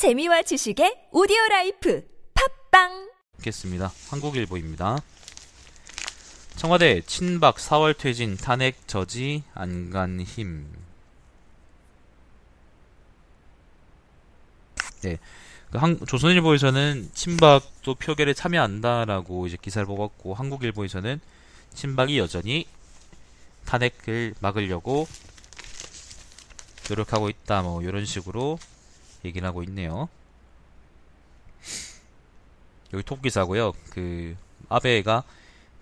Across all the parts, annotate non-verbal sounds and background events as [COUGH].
재미와 지식의 오디오 life 팟빵 겠습니다. 한국일보입니다. 청와대 친박 4월 퇴진 탄핵 저지 안간 힘. 네. 그 한, 조선일보에서는 친박도 표결에 참여한다라고 이제 기사를 뽑았고 한국일보에서는 친박이 여전히 탄핵을 막으려고 노력하고 있다 뭐 이런 식으로 얘기를 하고 있네요. 여기 톱 기사고요. 그 아베가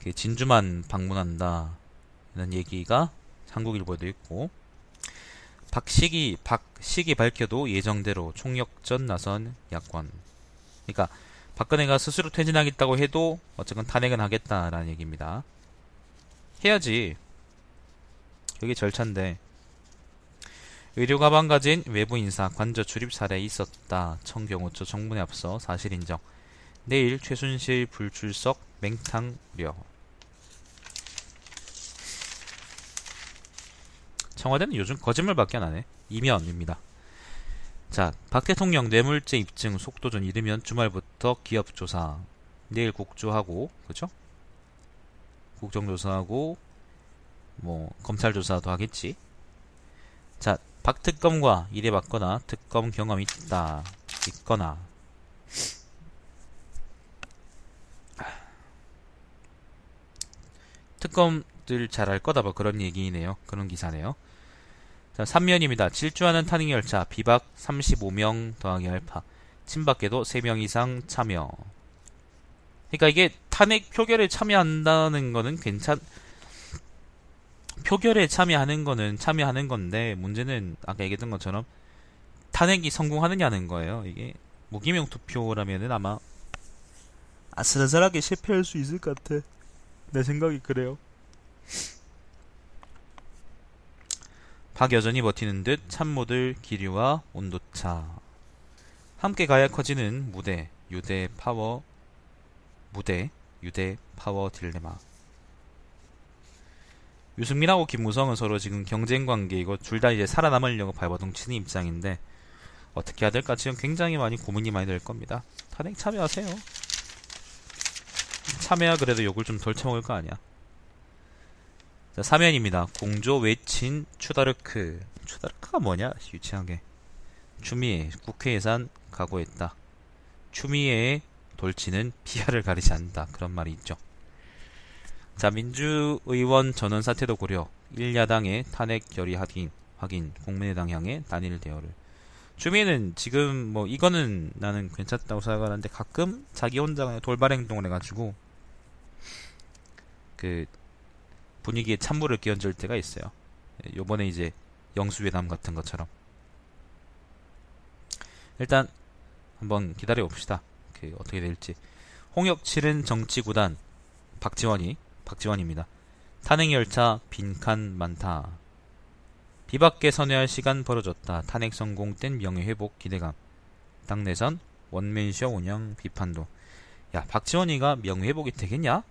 그 진주만 방문한다 이런 얘기가 한국일보에도 있고 박식이 박식이 밝혀도 예정대로 총력전 나선 야권. 그러니까 박근혜가 스스로 퇴진하겠다고 해도 어쨌건 탄핵은 하겠다라는 얘기입니다. 해야지. 여기 절차인데 의료 가방 가진 외부 인사 관저 출입 사례 있었다. 청경호초 정문에 앞서 사실 인정. 내일 최순실 불출석 맹탕 우려. 청와대는 요즘 거짓말밖에 안 하네. 이면입니다. 자, 박 대통령 뇌물죄 입증 속도 좀 이르면 주말부터 기업 조사. 내일 국조하고, 그죠? 국정조사하고, 뭐, 검찰 조사도 하겠지. 자, 박 특검과 일해 봤거나 특검 경험이 있다. 있거나. 특검들 잘알 거다 뭐 그런 얘기네요. 그런 기사네요. 자, 3면입니다. 질주하는 탄핵 열차 비박 35명 더하기 알파. 친박계도 3명 이상 참여. 그러니까 이게 탄핵 표결에 참여한다는 거는 괜찮 표결에 참여하는 거는 참여하는 건데 문제는 아까 얘기했던 것처럼 탄핵이 성공하느냐는 거예요. 이게 무기명 투표라면은 아마 아슬아슬하게 실패할 수 있을 것 같아. 내 생각이 그래요. 박 여전히 버티는 듯 참모들 기류와 온도차. 함께 가야 커지는 무대, 유대 파워, 무대, 유대 파워 딜레마. 유승민하고 김무성은 서로 지금 경쟁 관계이고 둘 다 이제 살아남으려고 발버둥 치는 입장인데 어떻게 해야 될까 지금 굉장히 많이 고민이 많이 될 겁니다. 탄핵 참여하세요. 참여야 그래도 욕을 좀 덜 처먹을 거 아니야. 자, 사면입니다. 공조 외친 추다르크. 추다르크가 뭐냐? 유치하게. 추미애 국회 예산 각오했다. 추미애의 돌치는 피하를 가리지 않는다. 그런 말이 있죠. 자, 민주의원 전원 사태도 고려. 1야당의 탄핵 결의 확인, 확인, 국민의당 향해 단일 대화를. 주민은 지금 뭐 이거는 나는 괜찮다고 생각하는데 가끔 자기 혼자 그냥 돌발 행동을 해가지고 그 분위기에 찬물을 끼얹을 때가 있어요. 요번에 이제 영수회담 같은 것처럼. 일단 한번 기다려 봅시다. 그 어떻게 될지. 홍역 치른 정치구단 박지원이 박지원입니다. 탄핵 열차 빈칸 많다. 비박계 선회할 시간 벌어졌다. 탄핵 성공된 명예회복 기대감. 당내선 원맨쇼 운영 비판도. 야 박지원이가 명예회복이 되겠냐?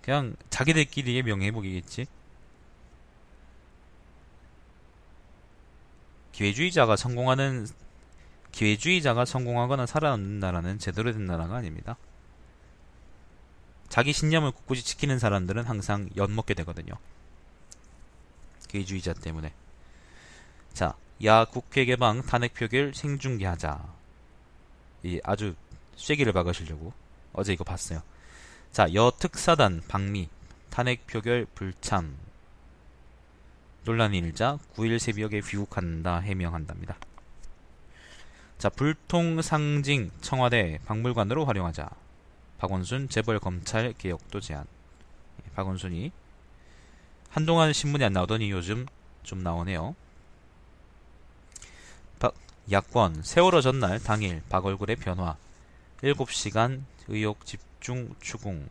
그냥 자기들끼리의 명예회복이겠지. 기회주의자가 성공하는 기회주의자가 성공하거나 살아남는 나라는 제대로 된 나라가 아닙니다. 자기 신념을 굳이 지키는 사람들은 항상 엿먹게 되거든요. 기회주의자 때문에. 자, 야 국회 개방 탄핵 표결 생중계하자. 이 아주 쐐기를 박으시려고 어제 이거 봤어요. 자, 여 특사단 방미 탄핵 표결 불참 논란이 일자 9일 새벽에 귀국한다 해명한답니다. 자, 불통 상징 청와대 박물관으로 활용하자. 박원순 재벌 검찰 개혁도 제안. 예, 박원순이 한동안 신문에 안 나오더니 요즘 좀 나오네요. 박, 야권 세월호 전날 당일 박얼굴의 변화 7시간 의혹 집중 추궁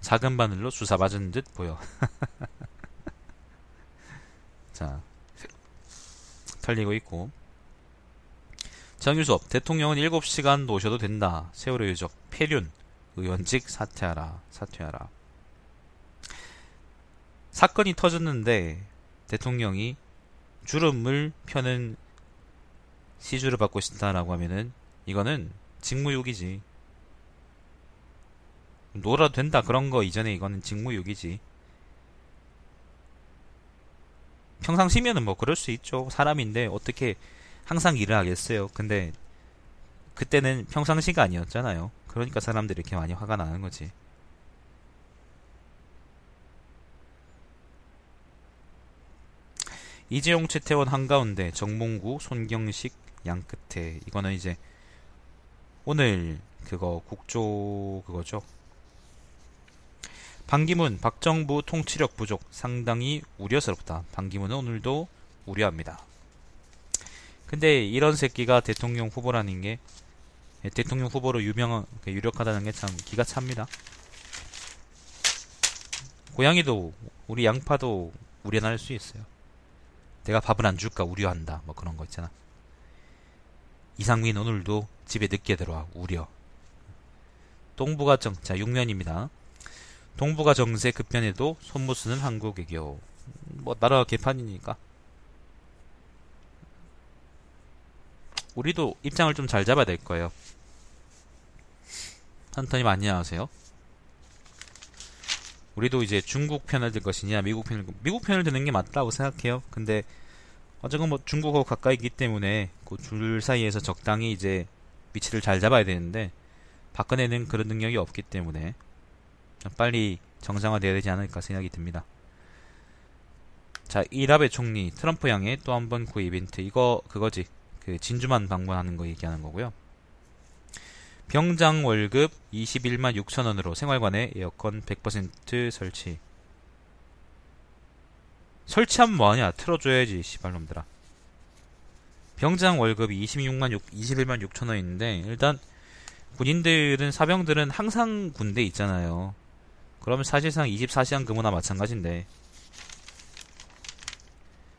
작은 바늘로 주사 맞은 듯 보여. [LAUGHS] 자, 털리고 있고. 정유섭 대통령은 7시간 노셔도 된다. 세월호 유적 폐륜 의원직 사퇴하라. 사퇴하라. 사건이 터졌는데 대통령이 주름을 펴는 시주를 받고 싶다라고 하면은 이거는 직무유기지. 놀아도 된다 그런 거 이전에 이거는 직무유기지. 평상시면은 뭐 그럴 수 있죠. 사람인데 어떻게 항상 일을 하겠어요. 근데 그때는 평상시가 아니었잖아요. 그러니까 사람들이 이렇게 많이 화가 나는 거지. 이재용, 최태원 한가운데, 정몽구, 손경식, 양끝에 이거는 이제 오늘 그거 국조 그거죠. 반기문, 박정부 통치력 부족 상당히 우려스럽다. 반기문은 오늘도 우려합니다. 근데 이런 새끼가 대통령 후보라는 게 대통령 후보로 유명 유력하다는 게 참 기가 찹니다. 고양이도 우리 양파도 우려날 수 있어요. 내가 밥을 안 줄까 우려한다. 뭐 그런 거 있잖아. 이상민 오늘도 집에 늦게 들어와 우려. 동북아 정, 자 6년입니다. 동북아 정세 급변에도 손못 쓰는 한국 외교. 뭐 나라 개판이니까. 우리도 입장을 좀 잘 잡아야 될 거예요. 한터님 안녕하세요. 우리도 이제 중국 편을 들 것이냐 미국 편을 미국 편을 드는 게 맞다고 생각해요. 근데 어쨌건 뭐 중국하고 가까이 있기 때문에 그줄 사이에서 적당히 이제 위치를 잘 잡아야 되는데 박근혜는 그런 능력이 없기 때문에 빨리 정상화돼야 되지 않을까 생각이 듭니다. 자, 이라베 총리 트럼프 향해 또한번그 이벤트 이거 그거지 그 진주만 방문하는 거 얘기하는 거고요. 병장 월급 21만 6천 원으로 생활관에 에어컨 100% 설치. 설치하면 뭐하냐? 틀어줘야지, 시발놈들아. 병장 월급이 26만 6, 21만 6천 원인데, 일단, 군인들은, 사병들은 항상 군대 있잖아요. 그러면 사실상 24시간 근무나 마찬가지인데,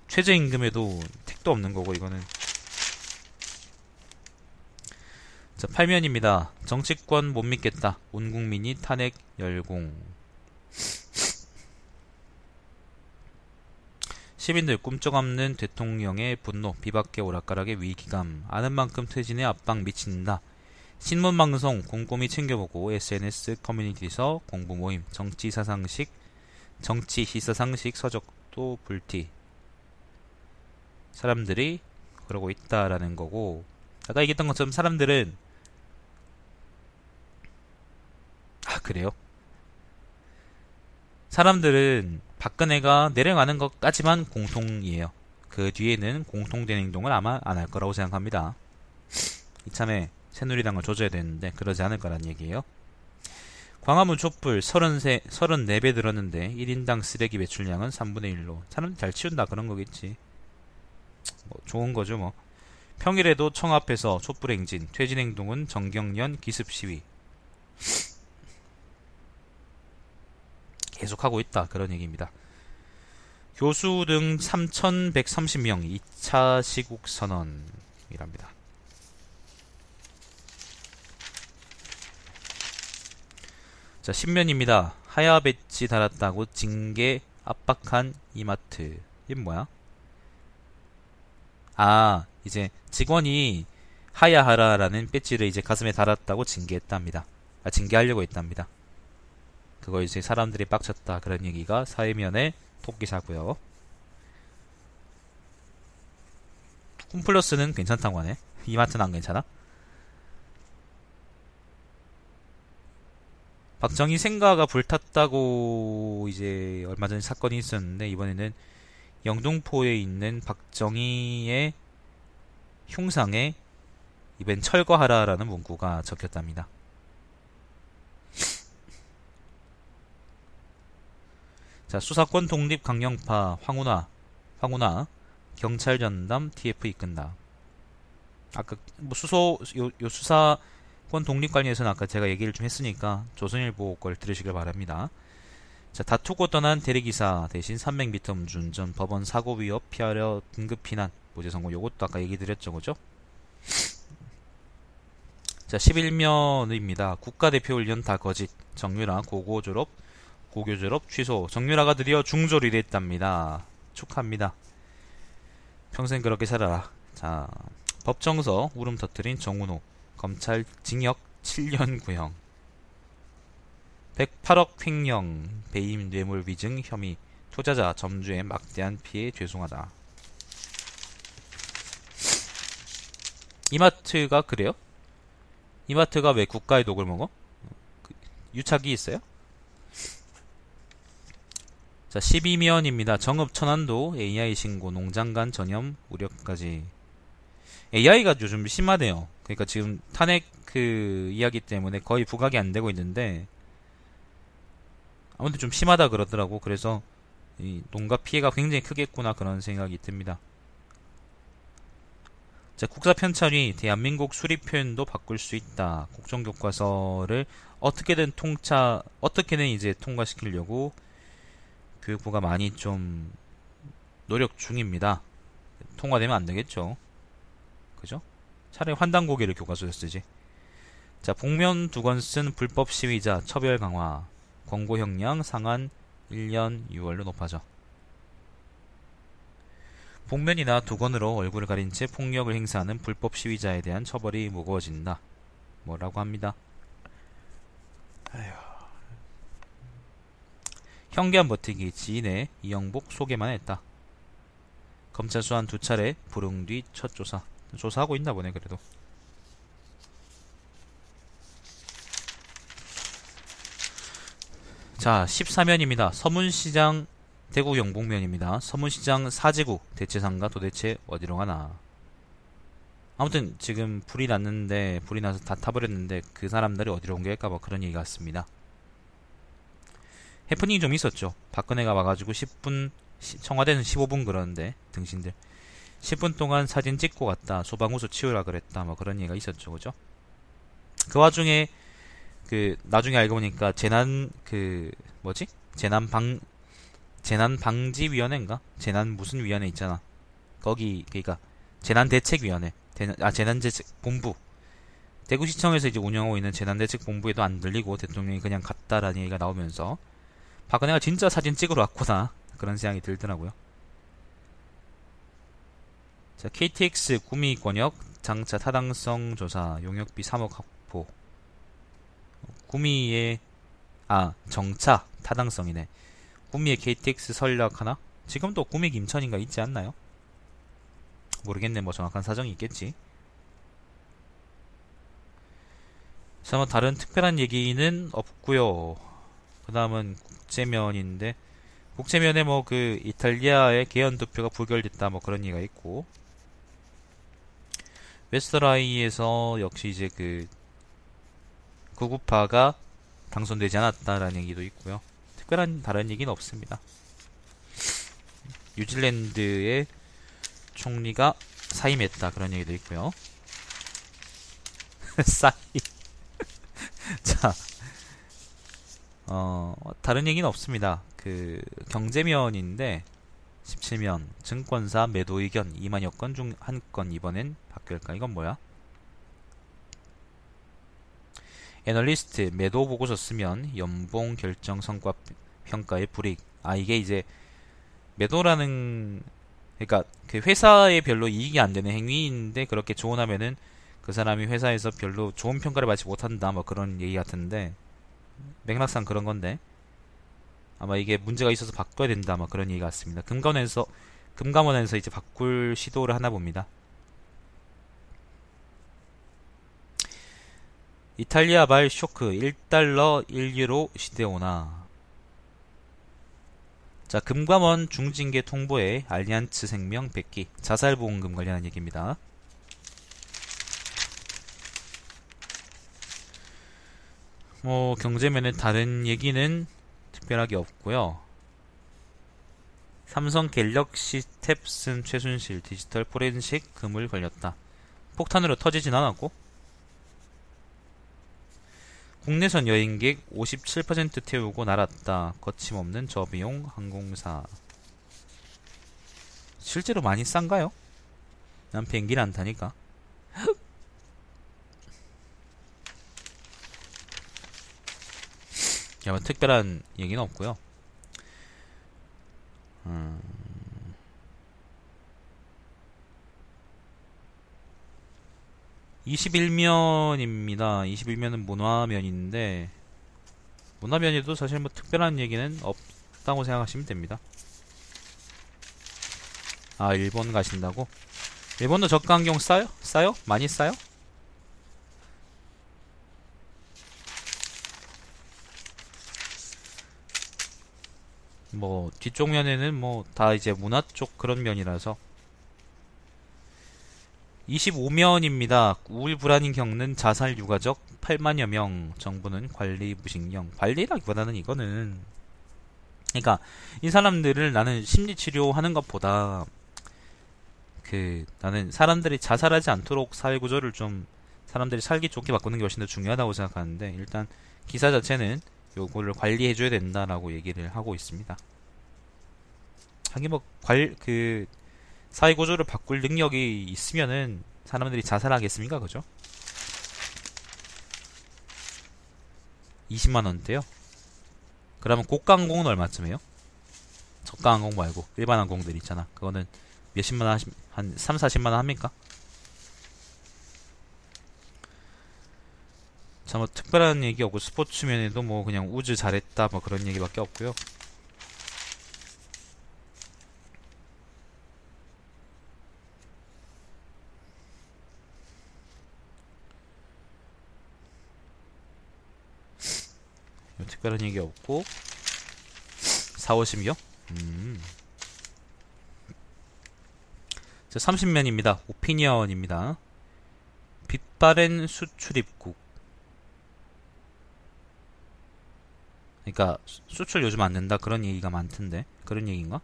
최저임금에도 택도 없는 거고, 이거는. 자, 8면입니다. 정치권 못 믿겠다. 온 국민이 탄핵 열공. 시민들 꿈쩍없는 대통령의 분노, 비박계 오락가락의 위기감, 아는 만큼 퇴진의 압박 미친다. 신문방송 꼼꼼히 챙겨보고 SNS 커뮤니티에서 공부 모임, 정치 사상식, 정치 시사상식 서적도 불티. 사람들이 그러고 있다라는 거고, 아까 얘기했던 것처럼 사람들은 아 그래요? 사람들은 박근혜가 내려가는 것까지만 공통이에요. 그 뒤에는 공통된 행동을 아마 안 할 거라고 생각합니다. 이참에 새누리당을 조져야 되는데 그러지 않을 거란 얘기예요. 광화문 촛불 33, 34배 들었는데 1인당 쓰레기 배출량은 3분의 1로 사람 잘 치운다 그런 거겠지. 뭐 좋은 거죠 뭐. 평일에도 청 앞에서 촛불 행진, 퇴진 행동은 정경련 기습 시위. 계속하고 있다. 그런 얘기입니다. 교수 등 3,130명 2차 시국 선언이랍니다. 자, 신면입니다. 하야 배지 달았다고 징계 압박한 이마트. 이게 뭐야? 아, 이제 직원이 하야하라라는 배지를 이제 가슴에 달았다고 징계했답니다. 아, 징계하려고 했답니다. 그거 이제 사람들이 빡쳤다 그런 얘기가 사회면에 토끼사고요. 홈플러스는 괜찮다고 하네. 이마트는 안 괜찮아? 박정희 생가가 불탔다고 이제 얼마 전에 사건이 있었는데 이번에는 영등포에 있는 박정희의 흉상에 이번 철거하라라는 문구가 적혔답니다. 자, 수사권 독립 강령파 황운하, 황운하 경찰 전담 TF 이끈다. 아까 뭐 수소 요, 요 수사권 독립 관련해서는 아까 제가 얘기를 좀 했으니까 조선일보 걸 들으시길 바랍니다. 자, 다투고 떠난 대리기사 대신 300m 음주운전 법원 사고 위협 피하려 긴급 피난 무죄 선고 요것도 아까 얘기 드렸죠, 그죠? 자, 11면입니다. 국가대표 훈련 다 거짓. 정유라 고고 졸업 고교 졸업 취소. 정유라가 드디어 중졸이 됐답니다. 축하합니다. 평생 그렇게 살아라. 자, 법정서 울음 터뜨린 정운호 검찰 징역 7년 구형 108억 횡령 배임 뇌물 위증 혐의 투자자 점주의 막대한 피해 죄송하다. 이마트가 그래요? 이마트가 왜 국가의 독을 먹어? 그 유착이 있어요? 자, 12면입니다. 정읍 천안도 AI 신고 농장간 전염 우려까지. AI가 요즘 심하대요. 그러니까 지금 탄핵 그 이야기 때문에 거의 부각이 안 되고 있는데 아무튼 좀 심하다 그러더라고. 그래서 이 농가 피해가 굉장히 크겠구나 그런 생각이 듭니다. 자, 국사 편찬이 대한민국 수립 표현도 바꿀 수 있다. 국정교과서를 어떻게든 통차 어떻게든 이제 통과시키려고 교육부가 많이 좀 노력 중입니다. 통과되면 안 되겠죠. 그죠? 차라리 환단고기를 교과서에 쓰지. 자, 복면 두건 쓴 불법 시위자 처벌 강화. 권고 형량 상한 1년 6월로 높아져. 복면이나 두건으로 얼굴을 가린 채 폭력을 행사하는 불법 시위자에 대한 처벌이 무거워진다. 뭐라고 합니다. 아휴. 형기한 버티기 지인의 이영복 소개만 했다. 검찰 수한 두 차례 불응 뒤 첫 조사. 조사하고 있나 보네 그래도. 자, 14면입니다. 서문시장 대구 영북면입니다. 서문시장 사지구 대체상가 도대체 어디로 가나. 아무튼 지금 불이 났는데 불이 나서 다 타버렸는데 그 사람들이 어디로 옮길까 봐 그런 얘기 같습니다. 해프닝이 좀 있었죠. 박근혜가 와가지고 10분 청와대는 15분 그러는데 등신들. 10분 동안 사진 찍고 갔다 소방호수 치우라 그랬다 뭐 그런 얘기가 있었죠. 그죠? 그 와중에 그 나중에 알고 보니까 재난 그 뭐지? 재난 방 재난 방지 위원회인가? 재난 무슨 위원회 있잖아. 거기 그니까 재난 대책 위원회. 아 재난 대책 본부. 대구시청에서 이제 운영하고 있는 재난 대책 본부에도 안 들리고 대통령이 그냥 갔다라는 얘기가 나오면서 박근혜가 진짜 사진 찍으러 왔구나 그런 생각이 들더라고요. 자, KTX 구미 권역 장차 타당성 조사 용역비 3억 확보. 구미의 아 정차 타당성이네. 구미의 KTX 설력 하나? 지금도 구미 김천인가 있지 않나요? 모르겠네. 뭐 정확한 사정이 있겠지. 자, 뭐 다른 특별한 얘기는 없고요. 그 다음은 국제면인데 국제면에 뭐 그 이탈리아의 개헌 투표가 부결됐다 뭐 그런 얘기가 있고 웨스터라이에서 역시 이제 그 구구파가 당선되지 않았다라는 얘기도 있고요. 특별한 다른 얘기는 없습니다. 뉴질랜드의 총리가 사임했다 그런 얘기도 있고요. [LAUGHS] 사임. [LAUGHS] 자, 어, 다른 얘기는 없습니다. 그 경제면인데 17면 증권사 매도 의견 2만 여 건 중 한 건 이번엔 바뀔까? 이건 뭐야? 애널리스트 매도 보고서 쓰면 연봉 결정 성과 평가의 불이익. 아 이게 이제 매도라는 그러니까 그 회사에 별로 이익이 안 되는 행위인데 그렇게 조언하면은 그 사람이 회사에서 별로 좋은 평가를 받지 못한다 뭐 그런 얘기 같은데 맥락상 그런 건데 아마 이게 문제가 있어서 바꿔야 된다 막 그런 얘기 같습니다. 금감원에서 금감원에서 이제 바꿀 시도를 하나 봅니다. 이탈리아 발 쇼크 1달러 1유로 시대 오나 자 금감원 중징계 통보에 알리안츠 생명 100기 자살보험금 관련한 얘기입니다. 뭐 경제면에 다른 얘기는 특별하게 없고요. 삼성 갤럭시 탭슨 최순실 디지털 포렌식 금을 걸렸다. 폭탄으로 터지진 않았고 국내선 여행객 57% 태우고 날았다. 거침없는 저비용 항공사. 실제로 많이 싼가요? 난 비행기를 안 타니까. 뭐 특별한 얘기는 없고요. 음... (21면입니다) (21면은) 문화면인데 문화면에도 사실 뭐 특별한 얘기는 없다고 생각하시면 됩니다 아 일본 가신다고? 일본도 저가항경 싸요? 싸요? 많이 싸요? 뭐 뒤쪽 면에는 뭐 다 이제 문화 쪽 그런 면이라서 25면입니다. 우울 불안이 겪는 자살 유가족 8만여 명. 정부는 관리 무식령. 관리라기보다는 이거는 그러니까 이 사람들을 나는 심리 치료하는 것보다 그 나는 사람들이 자살하지 않도록 사회 구조를 좀 사람들이 살기 좋게 바꾸는 게 훨씬 더 중요하다고 생각하는데 일단 기사 자체는 요거를 관리해 줘야 된다라고 얘기를 하고 있습니다. 하긴 뭐 관 그 사회 구조를 바꿀 능력이 있으면은 사람들이 자살하겠습니까? 그죠? 20만 원대요. 그러면 고가 항공은 얼마쯤 해요? 저가 항공 말고 일반 항공들 있잖아. 그거는 몇십만 원, 한 3, 40만 원 합니까? 자, 뭐 특별한 얘기 없고 스포츠 면에도 뭐 그냥 우즈 잘했다 뭐 그런 얘기밖에 없고요. 특별한 얘기 없고 4, 50이요? 음. 자, 30면입니다. 오피니언입니다. 빛바랜 수출입국. 그러니까 수출 요즘 안 된다 그런 얘기가 많던데 그런 얘기인가?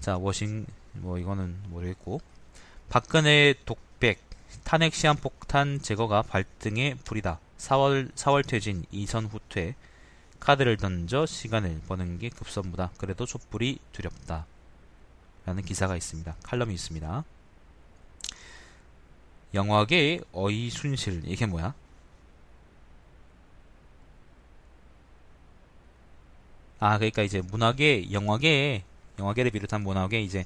자 워싱 뭐 이거는 모르겠고 박근혜 독백 탄핵 시한 폭탄 제거가 발등에 불이다. 4월 4월 퇴진 이선 후퇴 카드를 던져 시간을 버는 게 급선무다. 그래도 촛불이 두렵다. 라는 기사가 있습니다. 칼럼이 있습니다. 영화계의 어이순실 이게 뭐야? 아 그러니까 이제 문화계 영화계 영화계를 비롯한 문화계 이제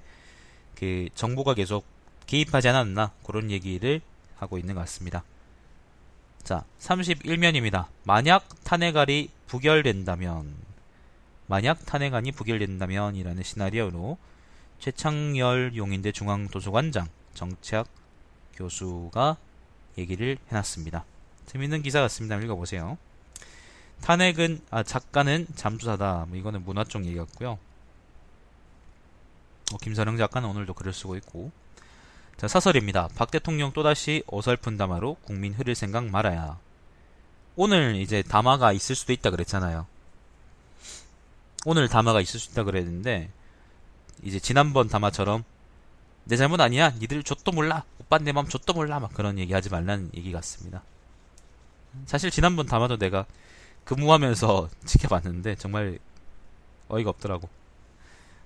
그 정부가 계속 개입하지 않았나 그런 얘기를 하고 있는 것 같습니다. 자, 31면입니다. 만약 탄핵안이 부결된다면 만약 탄핵안이 부결된다면 이라는 시나리오로 최창열 용인대 중앙도서관장 정치학 교수가 얘기를 해놨습니다. 재밌는 기사 같습니다. 읽어보세요. 탄핵은 아 작가는 잠수사다. 뭐 이거는 문화 쪽 얘기 같고요. 어, 김선영 작가는 오늘도 글을 쓰고 있고 자, 사설입니다. 박 대통령 또다시 어설픈 담화로 국민 흐릴 생각 말아야. 오늘 이제 담화가 있을 수도 있다 그랬잖아요. 오늘 담화가 있을 수 있다 그랬는데 이제 지난번 담화처럼 내 잘못 아니야. 니들 좆도 몰라. 오빠 내 마음 좆도 몰라. 막 그런 얘기 하지 말라는 얘기 같습니다. 사실 지난번 담화도 내가 근무하면서 [LAUGHS] 지켜봤는데 정말 어이가 없더라고.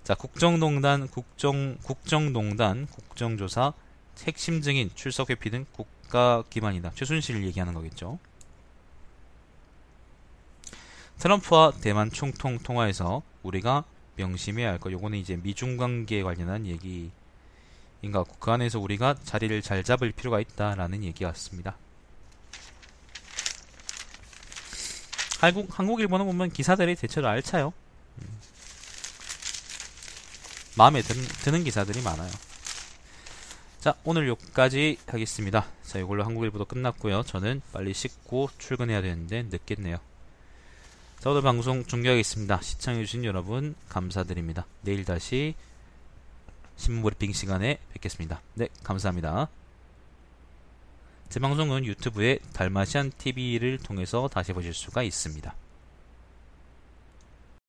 자, 국정농단, 국정, 국정농단, 국정조사, 핵심 증인, 출석 회피 등 국가 기반이다. 최순실을 얘기하는 거겠죠. 트럼프와 대만 총통 통화에서 우리가 명심해야 할 것, 요거는 이제 미중 관계에 관련한 얘기인 것 같고, 그 안에서 우리가 자리를 잘 잡을 필요가 있다라는 얘기 같습니다. 한국, 한국, 일본어 보면 기사들이 대체로 알차요. 음. 마음에 드는, 드는 기사들이 많아요. 자, 오늘 여기까지 하겠습니다. 자, 이걸로 한국일보도 끝났고요. 저는 빨리 씻고 출근해야 되는데 늦겠네요. 자, 오늘 방송 종료하겠습니다. 시청해주신 여러분 감사드립니다. 내일 다시 신문 브리핑 시간에 뵙겠습니다. 네, 감사합니다. 제 방송은 유튜브에 달마시안 TV를 통해서 다시 보실 수가 있습니다.